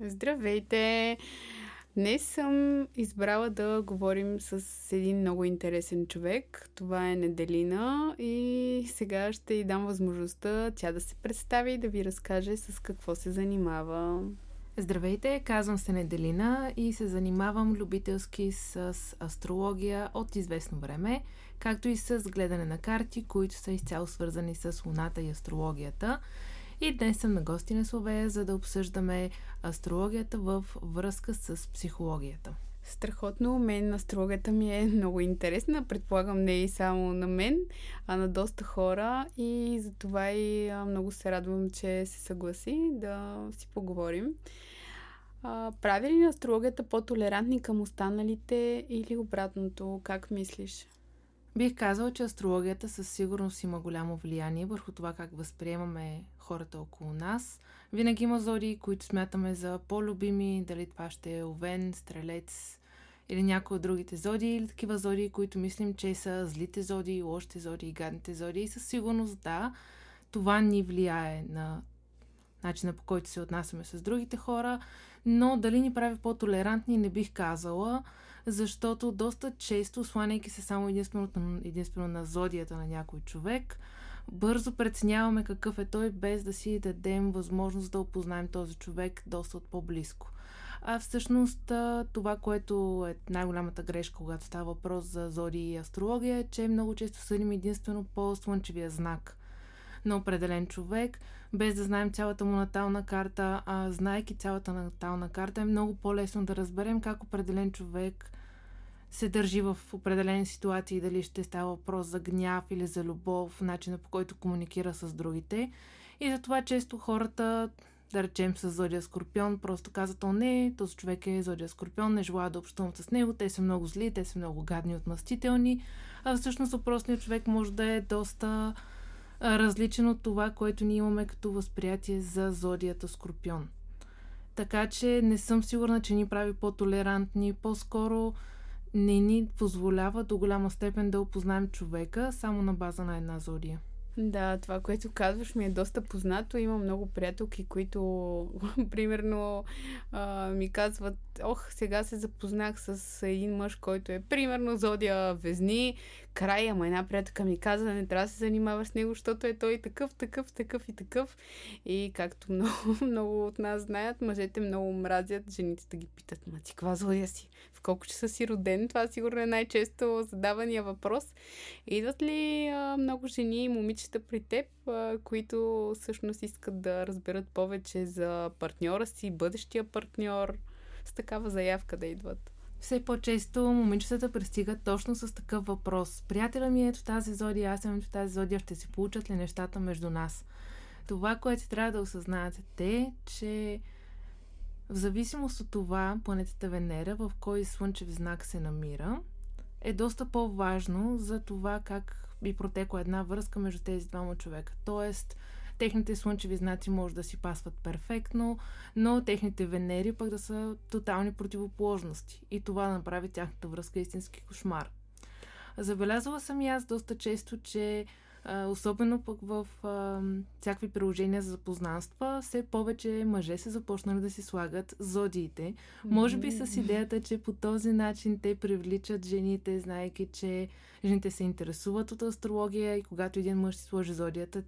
Здравейте! Днес съм избрала да говорим с един много интересен човек. Това е Неделина и сега ще й дам възможността тя да се представи и да ви разкаже с какво се занимава. Здравейте, казвам се Неделина и се занимавам любителски с астрология от известно време, както и с гледане на карти, които са изцяло свързани с Луната и астрологията. И днес съм на гости на Словея, за да обсъждаме астрологията в връзка с психологията. Страхотно. Мен астрологията ми е много интересна. Предполагам не и само на мен, а на доста хора. И затова и много се радвам, че се съгласи да си поговорим. А, прави ли астрологията по-толерантни към останалите или обратното? Как мислиш? Бих казала, че астрологията със сигурност има голямо влияние върху това как възприемаме хората около нас. Винаги има зодии, които смятаме за по-любими, дали това ще е овен, стрелец или някои от другите зодии, или такива зодии, които мислим, че са злите зодии, лошите зодии, гадните зодии. И със сигурност да, това ни влияе на начина по който се отнасяме с другите хора, но дали ни прави по-толерантни, не бих казала защото доста често, сланяйки се само единствено, единствено на зодията на някой човек, бързо преценяваме какъв е той, без да си дадем възможност да опознаем този човек доста от по-близко. А всъщност това, което е най-голямата грешка, когато става въпрос за зоди и астрология, е, че много често съдим единствено по слънчевия знак на определен човек, без да знаем цялата му натална карта, а знайки цялата натална карта е много по-лесно да разберем как определен човек се държи в определени ситуации, дали ще става въпрос за гняв или за любов, начина по който комуникира с другите. И затова често хората, да речем с Зодия Скорпион, просто казват, о не, този човек е Зодия Скорпион, не желая да общувам с него, те са много зли, те са много гадни, отмъстителни, а всъщност въпросният човек може да е доста различен от това, което ние имаме като възприятие за Зодията Скорпион. Така че не съм сигурна, че ни прави по-толерантни, по-скоро не ни позволява до голяма степен да опознаем човека само на база на една зодия. Да, това, което казваш ми е доста познато. Има много приятелки, които, примерно, а, ми казват, ох, сега се запознах с един мъж, който е, примерно, зодия Везни, край, ама една приятелка ми каза, не трябва да се занимаваш с него, защото е той такъв, такъв, такъв и такъв. И както много, много от нас знаят, мъжете много мразят жените да ги питат, ма ти каква зодия си? Колко часа си роден? Това сигурно е най-често задавания въпрос. Идват ли а, много жени и момичета при теб, а, които всъщност искат да разберат повече за партньора си, бъдещия партньор, с такава заявка да идват? все по-често момичетата пристигат точно с такъв въпрос. Приятеля ми е в тази зодия, аз съм в тази зодия, ще се получат ли нещата между нас? Това, което трябва да осъзнаете те, че в зависимост от това, планетата Венера, в кой слънчев знак се намира, е доста по-важно за това как би протекла една връзка между тези двама човека. Тоест, техните слънчеви знаци може да си пасват перфектно, но техните венери пък да са тотални противоположности. И това направи тяхната връзка истински кошмар. Забелязала съм и аз доста често, че особено пък в а, всякакви приложения за запознанства, все повече мъже се започнали да си слагат зодиите. Mm-hmm. Може би с идеята, че по този начин те привличат жените, знаеки, че жените се интересуват от астрология и когато един мъж си сложи зодията,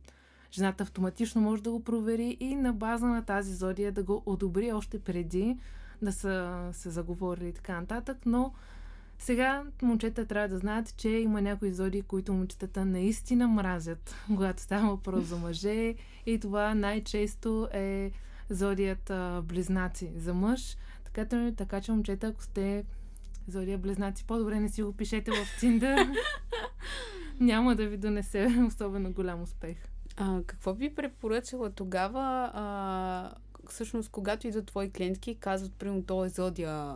жената автоматично може да го провери и на база на тази зодия да го одобри още преди да са се заговорили и така нататък, но сега момчета трябва да знаят, че има някои зодии, които момчетата наистина мразят, когато става въпрос за мъже и това най-често е зодията близнаци за мъж. Така, така че момчета, ако сте зодия близнаци, по-добре не си го пишете в Тиндър. Няма да ви донесе особено голям успех. А, какво би препоръчала тогава, а, всъщност, когато идват твои клиентки, казват, примерно, той е зодия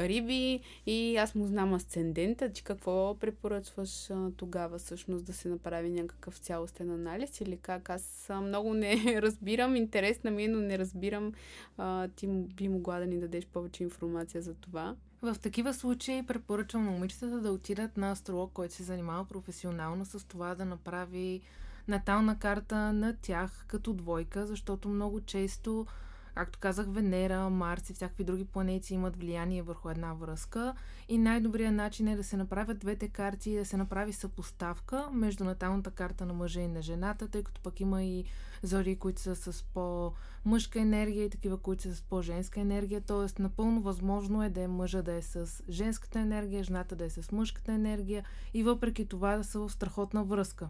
риби и аз му знам асцендента, ти какво препоръчваш а, тогава всъщност да се направи някакъв цялостен анализ или как? Аз много не разбирам, интересна ми е, но не разбирам. А, ти би могла да ни дадеш повече информация за това. В такива случаи препоръчвам на момичетата да отидат на астролог, който се занимава професионално с това да направи натална карта на тях като двойка, защото много често Както казах, Венера, Марс и всякакви други планети имат влияние върху една връзка и най-добрият начин е да се направят двете карти и да се направи съпоставка между наталната карта на мъжа и на жената, тъй като пък има и зори, които са с по-мъжка енергия и такива, които са с по-женска енергия. Тоест, напълно възможно е да е мъжа да е с женската енергия, жената да е с мъжката енергия и въпреки това да са в страхотна връзка.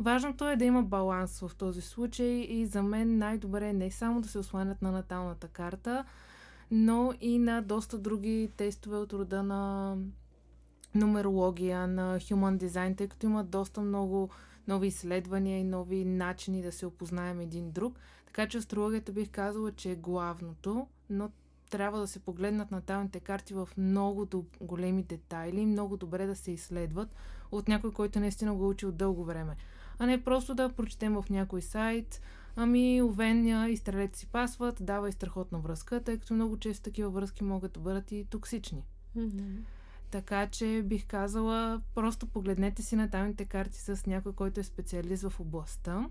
Важното е да има баланс в този случай и за мен най-добре е не само да се осланят на наталната карта, но и на доста други тестове от рода на нумерология, на human design, тъй като има доста много нови изследвания и нови начини да се опознаем един друг. Така че астрологията бих казала, че е главното, но трябва да се погледнат на наталните карти в много големи детайли, много добре да се изследват от някой, който наистина го учи от дълго време а не просто да прочетем в някой сайт, ами Овен и стрелец си пасват, дава и страхотна връзка, тъй като много често такива връзки могат да бъдат и токсични. Mm-hmm. Така че бих казала, просто погледнете си на тамните карти с някой, който е специалист в областта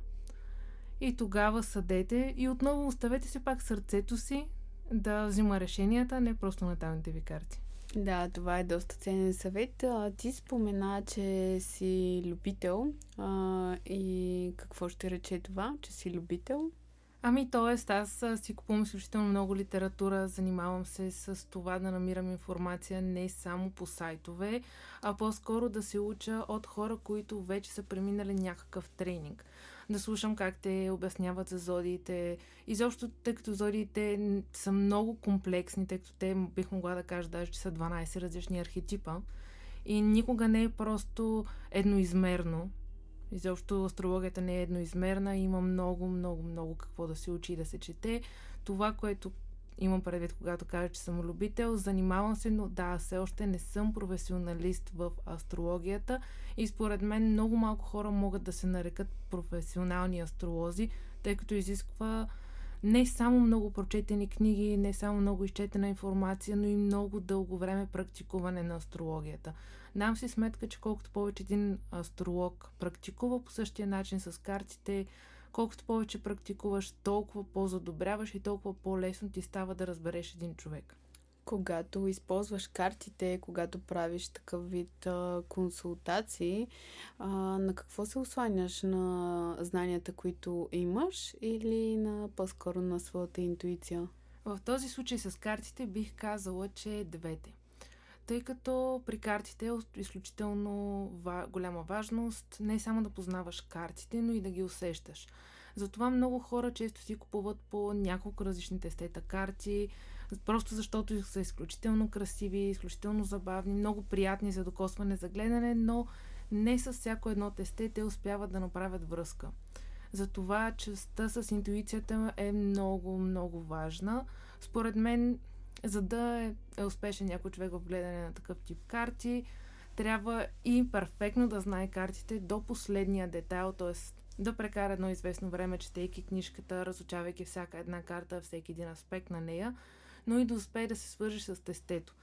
и тогава съдете и отново оставете си пак сърцето си да взима решенията, не просто на тамните ви карти. Да, това е доста ценен съвет. Ти спомена, че си любител. А, и какво ще рече това, че си любител? Ами, т.е. аз си купувам изключително много литература, занимавам се с това да намирам информация не само по сайтове, а по-скоро да се уча от хора, които вече са преминали някакъв тренинг да слушам как те обясняват за зодиите. Изобщо, тъй като зодиите са много комплексни, тъй като те бих могла да кажа даже, че са 12 различни архетипа. И никога не е просто едноизмерно. Изобщо астрологията не е едноизмерна, има много, много, много какво да се учи и да се чете. Това, което имам предвид, когато кажа, че съм любител. Занимавам се, но да, все още не съм професионалист в астрологията и според мен много малко хора могат да се нарекат професионални астролози, тъй като изисква не само много прочетени книги, не само много изчетена информация, но и много дълго време практикуване на астрологията. Дам си сметка, че колкото повече един астролог практикува по същия начин с картите, колкото повече практикуваш, толкова по-задобряваш и толкова по-лесно ти става да разбереш един човек. Когато използваш картите, когато правиш такъв вид а, консултации, а, на какво се осланяш? На знанията, които имаш или на по-скоро на своята интуиция? В този случай с картите бих казала, че двете тъй като при картите е изключително ва- голяма важност не само да познаваш картите, но и да ги усещаш. Затова много хора често си купуват по няколко различни тестета карти, просто защото са изключително красиви, изключително забавни, много приятни за докосване, за гледане, но не с всяко едно тесте те успяват да направят връзка. Затова частта с интуицията е много, много важна. Според мен за да е, е успешен някой човек в гледане на такъв тип карти, трябва и перфектно да знае картите до последния детайл, т.е. да прекара едно известно време, четейки книжката, разучавайки всяка една карта, всеки един аспект на нея, но и да успее да се свържи с тестето.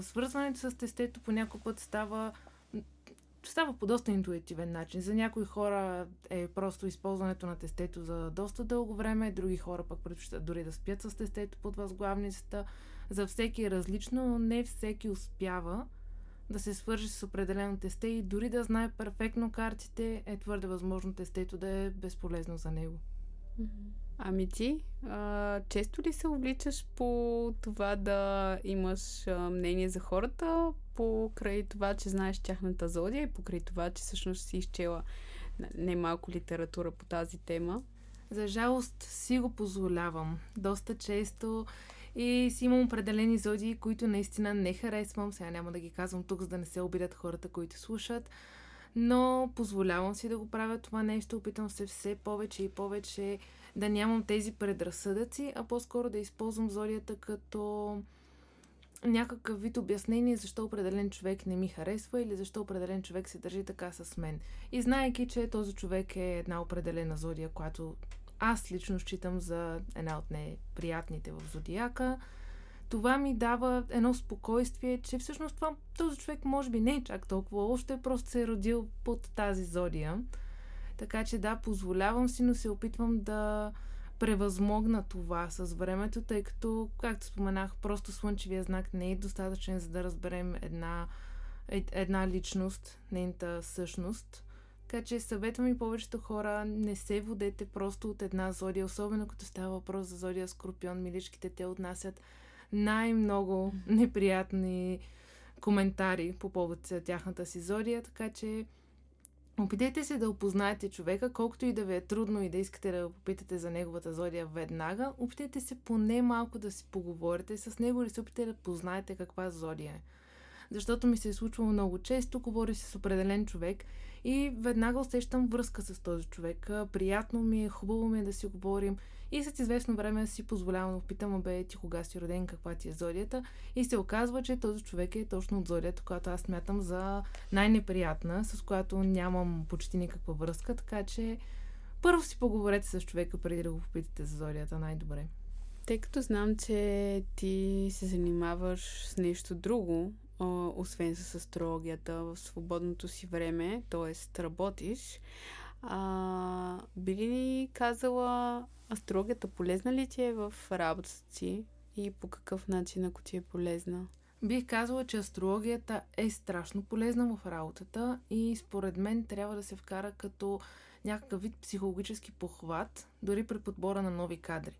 Свързването с тестето по път става става по доста интуитивен начин. За някои хора е просто използването на тестето за доста дълго време, други хора пък предпочитат дори да спят с тестето под възглавницата. За всеки е различно, но не всеки успява да се свържи с определено тесте и дори да знае перфектно картите, е твърде възможно тестето да е безполезно за него. Ами ти, а, често ли се увличаш по това да имаш а, мнение за хората, покрай това, че знаеш тяхната зодия и покрай това, че всъщност си изчела немалко литература по тази тема? За жалост си го позволявам. Доста често и си имам определени зодии, които наистина не харесвам. Сега няма да ги казвам тук, за да не се обидят хората, които слушат. Но позволявам си да го правя това нещо. Опитвам се все повече и повече да нямам тези предразсъдъци, а по-скоро да използвам зодията като някакъв вид обяснение защо определен човек не ми харесва или защо определен човек се държи така с мен. И знаеки, че този човек е една определена зодия, която аз лично считам за една от неприятните в зодиака, това ми дава едно спокойствие, че всъщност това, този човек може би не е чак толкова лошо, е просто се е родил под тази зодия. Така че да, позволявам си, но се опитвам да превъзмогна това с времето, тъй като, както споменах, просто слънчевия знак не е достатъчен, за да разберем една, една личност, нейната същност. Така че съветвам и повечето хора, не се водете просто от една зодия, особено като става въпрос за зодия Скорпион. Миличките те отнасят най-много неприятни коментари по повод тяхната си зодия, така че Опитайте се да опознаете човека, колкото и да ви е трудно и да искате да попитате за неговата зодия веднага, опитайте се поне малко да си поговорите с него или се опитайте да познаете каква зодия е. Защото ми се е случвало много често, говори се с определен човек и веднага усещам връзка с този човек. Приятно ми е, хубаво ми е да си говорим и след известно време си позволявам да попитам, бе, ти кога си роден, каква ти е зодията. И се оказва, че този човек е точно от зодията, която аз смятам за най-неприятна, с която нямам почти никаква връзка. Така че първо си поговорете с човека, преди да го попитате за зодията най-добре. Тъй като знам, че ти се занимаваш с нещо друго, освен с астрологията в свободното си време, т.е. работиш, а, би ли казала астрологията полезна ли ти е в работата ти и по какъв начин, ако ти е полезна? Бих казала, че астрологията е страшно полезна в работата и според мен трябва да се вкара като някакъв вид психологически похват, дори при подбора на нови кадри.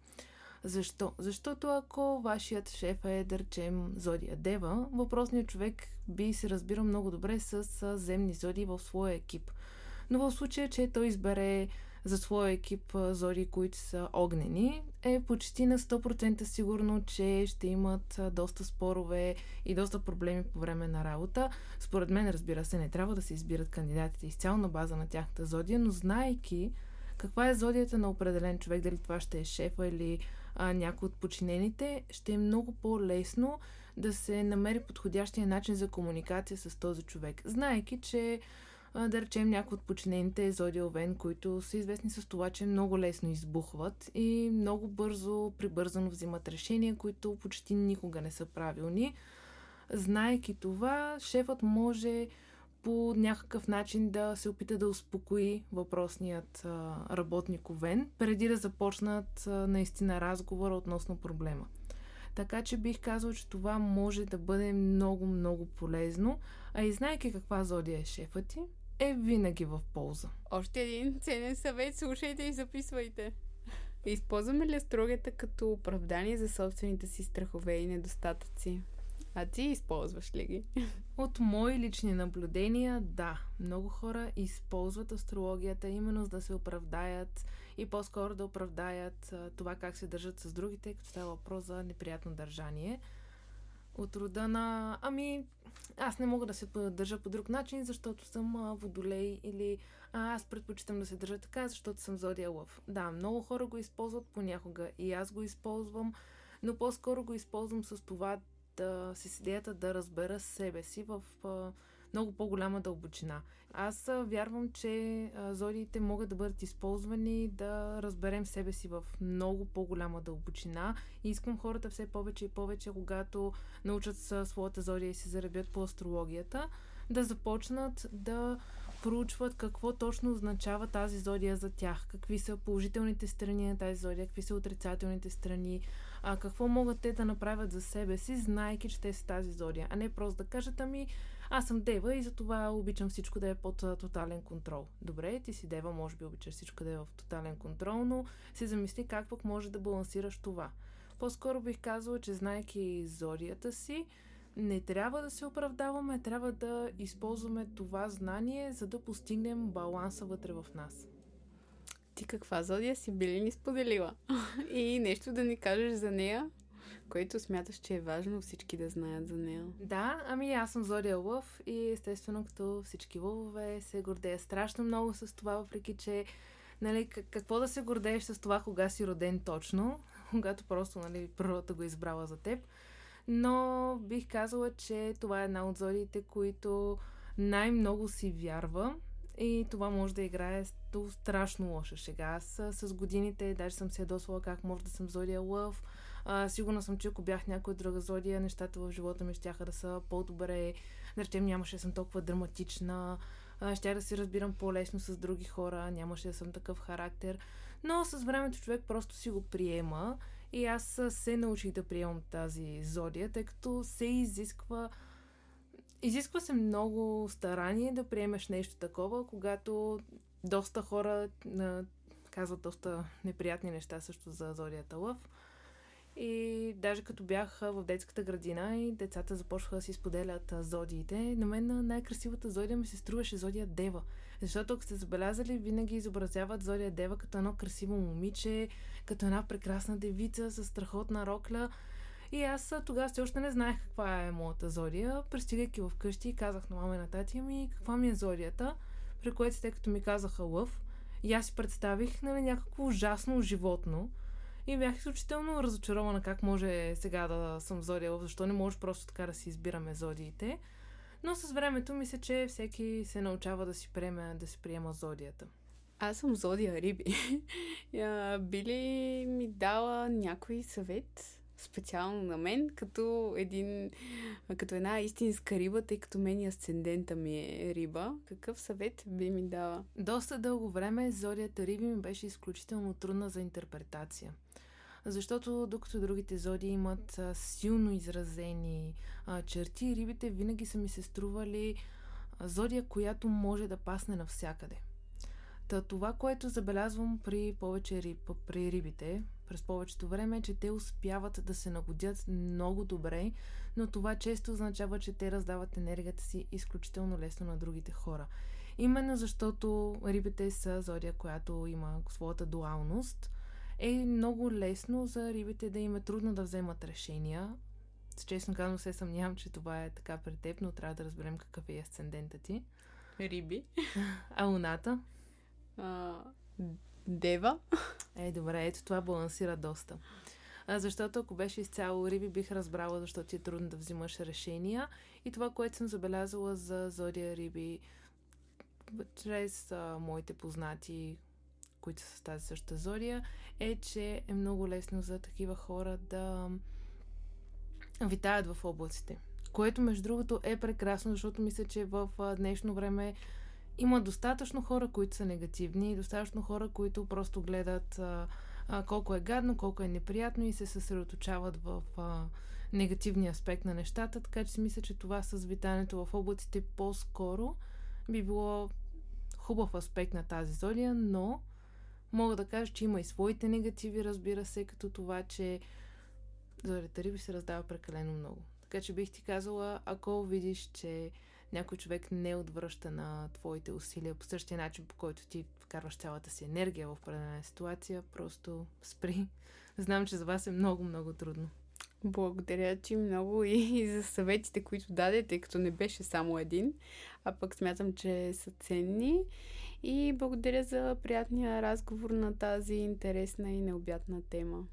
Защо? Защото ако вашият шеф е, да речем, Зодия Дева, въпросният човек би се разбирал много добре с земни зодии в своя екип. Но в случая, че той избере за своя екип зори, които са огнени, е почти на 100% сигурно, че ще имат доста спорове и доста проблеми по време на работа. Според мен, разбира се, не трябва да се избират кандидатите изцяло на база на тяхната зодия, но знайки каква е зодията на определен човек, дали това ще е шефа или а, някой от подчинените, ще е много по-лесно да се намери подходящия начин за комуникация с този човек. Знайки, че да речем някои от подчинените е Зодия Овен, които са известни с това, че много лесно избухват и много бързо, прибързано взимат решения, които почти никога не са правилни. Знайки това, шефът може по някакъв начин да се опита да успокои въпросният а, работник Овен, преди да започнат наистина разговора относно проблема. Така че бих казал, че това може да бъде много, много полезно. А и знайки каква зодия е шефа ти, е винаги в полза. Още един ценен съвет, слушайте и записвайте. Използваме ли астрологията като оправдание за собствените си страхове и недостатъци? А ти използваш ли ги? От мои лични наблюдения, да. Много хора използват астрологията именно за да се оправдаят и по-скоро да оправдаят това как се държат с другите, като става въпрос за неприятно държание от рода на ами аз не мога да се държа по друг начин, защото съм водолей или а, аз предпочитам да се държа така, защото съм зодия лъв. Да, много хора го използват понякога и аз го използвам, но по-скоро го използвам с това да, с идеята да разбера себе си в а, много по-голяма дълбочина. Аз а, вярвам, че а, зодиите могат да бъдат използвани да разберем себе си в много по-голяма дълбочина и искам хората все повече и повече, когато научат своята зодия и се заребят по астрологията, да започнат да проучват какво точно означава тази зодия за тях, какви са положителните страни на тази зодия, какви са отрицателните страни, а какво могат те да направят за себе си, знайки, че те са тази зодия, а не просто да кажат, ами аз съм дева и затова обичам всичко да е под тотален контрол. Добре, ти си дева, може би обичаш всичко да е в тотален контрол, но си замисли как пък може да балансираш това. По-скоро бих казала, че знайки зодията си, не трябва да се оправдаваме, трябва да използваме това знание, за да постигнем баланса вътре в нас. Ти каква зодия си били ни споделила? И нещо да ни кажеш за нея, което смяташ, че е важно всички да знаят за нея. Да, ами аз съм Зодия Лъв и естествено като всички лъвове се гордея страшно много с това, въпреки че нали, какво да се гордееш с това, кога си роден точно, когато просто нали, природата го е избрала за теб. Но бих казала, че това е една от зодиите, които най-много си вярва и това може да играе страшно лоша шега. Аз с годините даже съм се ядосвала как може да съм зодия лъв. А, сигурна съм, че ако бях някоя друга зодия, нещата в живота ми ще да са по-добре. Да речем, нямаше да съм толкова драматична. щях да се разбирам по-лесно с други хора, нямаше да съм такъв характер. Но с времето човек просто си го приема и аз се научих да приемам тази зодия, тъй като се изисква изисква се много старание да приемеш нещо такова, когато доста хора казват доста неприятни неща също за зодията лъв. И даже като бях в детската градина и децата започнаха да си споделят зодиите, на мен най-красивата зодия ми се струваше зодия Дева. Защото ако сте забелязали, винаги изобразяват зодия Дева като едно красиво момиче, като една прекрасна девица с страхотна рокля. И аз тогава все още не знаех каква е моята зодия. Пристигайки вкъщи, казах на мама и на тати ми каква ми е зодията, при което те като ми казаха лъв, и аз си представих нали, някакво ужасно животно. И бях изключително разочарована как може сега да съм зодия защо не може просто така да си избираме зодиите. Но с времето мисля, че всеки се научава да си, приеме, да си приема зодията. Аз съм зодия риби. Би ли ми дала някой съвет специално на мен, като, един, като една истинска риба, тъй като мен и асцендента ми е риба. Какъв съвет би ми дала? Доста дълго време зодията риби ми беше изключително трудна за интерпретация. Защото докато другите зоди имат а, силно изразени а, черти, рибите винаги са ми се стрували зодия, която може да пасне навсякъде. Та това, което забелязвам при повече риб, при рибите, през повечето време е, че те успяват да се нагодят много добре, но това често означава, че те раздават енергията си изключително лесно на другите хора. Именно защото рибите са зодия, която има своята дуалност, е много лесно за рибите да им е трудно да вземат решения. Честно казвам, се съмнявам, че това е така при теб, но трябва да разберем какъв е асцендента ти. Риби. А луната? Дева. Е, добре, ето това балансира доста. А, защото ако беше изцяло риби, бих разбрала защо ти е трудно да взимаш решения. И това, което съм забелязала за зодия риби, чрез а, моите познати, които са с тази същата зодия, е, че е много лесно за такива хора да витаят в облаците. Което, между другото, е прекрасно, защото мисля, че в днешно време има достатъчно хора, които са негативни достатъчно хора, които просто гледат а, а, колко е гадно, колко е неприятно и се съсредоточават в а, негативния аспект на нещата. Така че си мисля, че това с витането в облаците по-скоро би било хубав аспект на тази зодия, но мога да кажа, че има и своите негативи, разбира се, като това, че зодията риби се раздава прекалено много. Така че бих ти казала, ако видиш, че някой човек не отвръща на твоите усилия по същия начин, по който ти вкарваш цялата си енергия в определена ситуация, просто спри. Знам, че за вас е много, много трудно. Благодаря ти много и за съветите, които даде, тъй като не беше само един, а пък смятам, че са ценни. И благодаря за приятния разговор на тази интересна и необятна тема.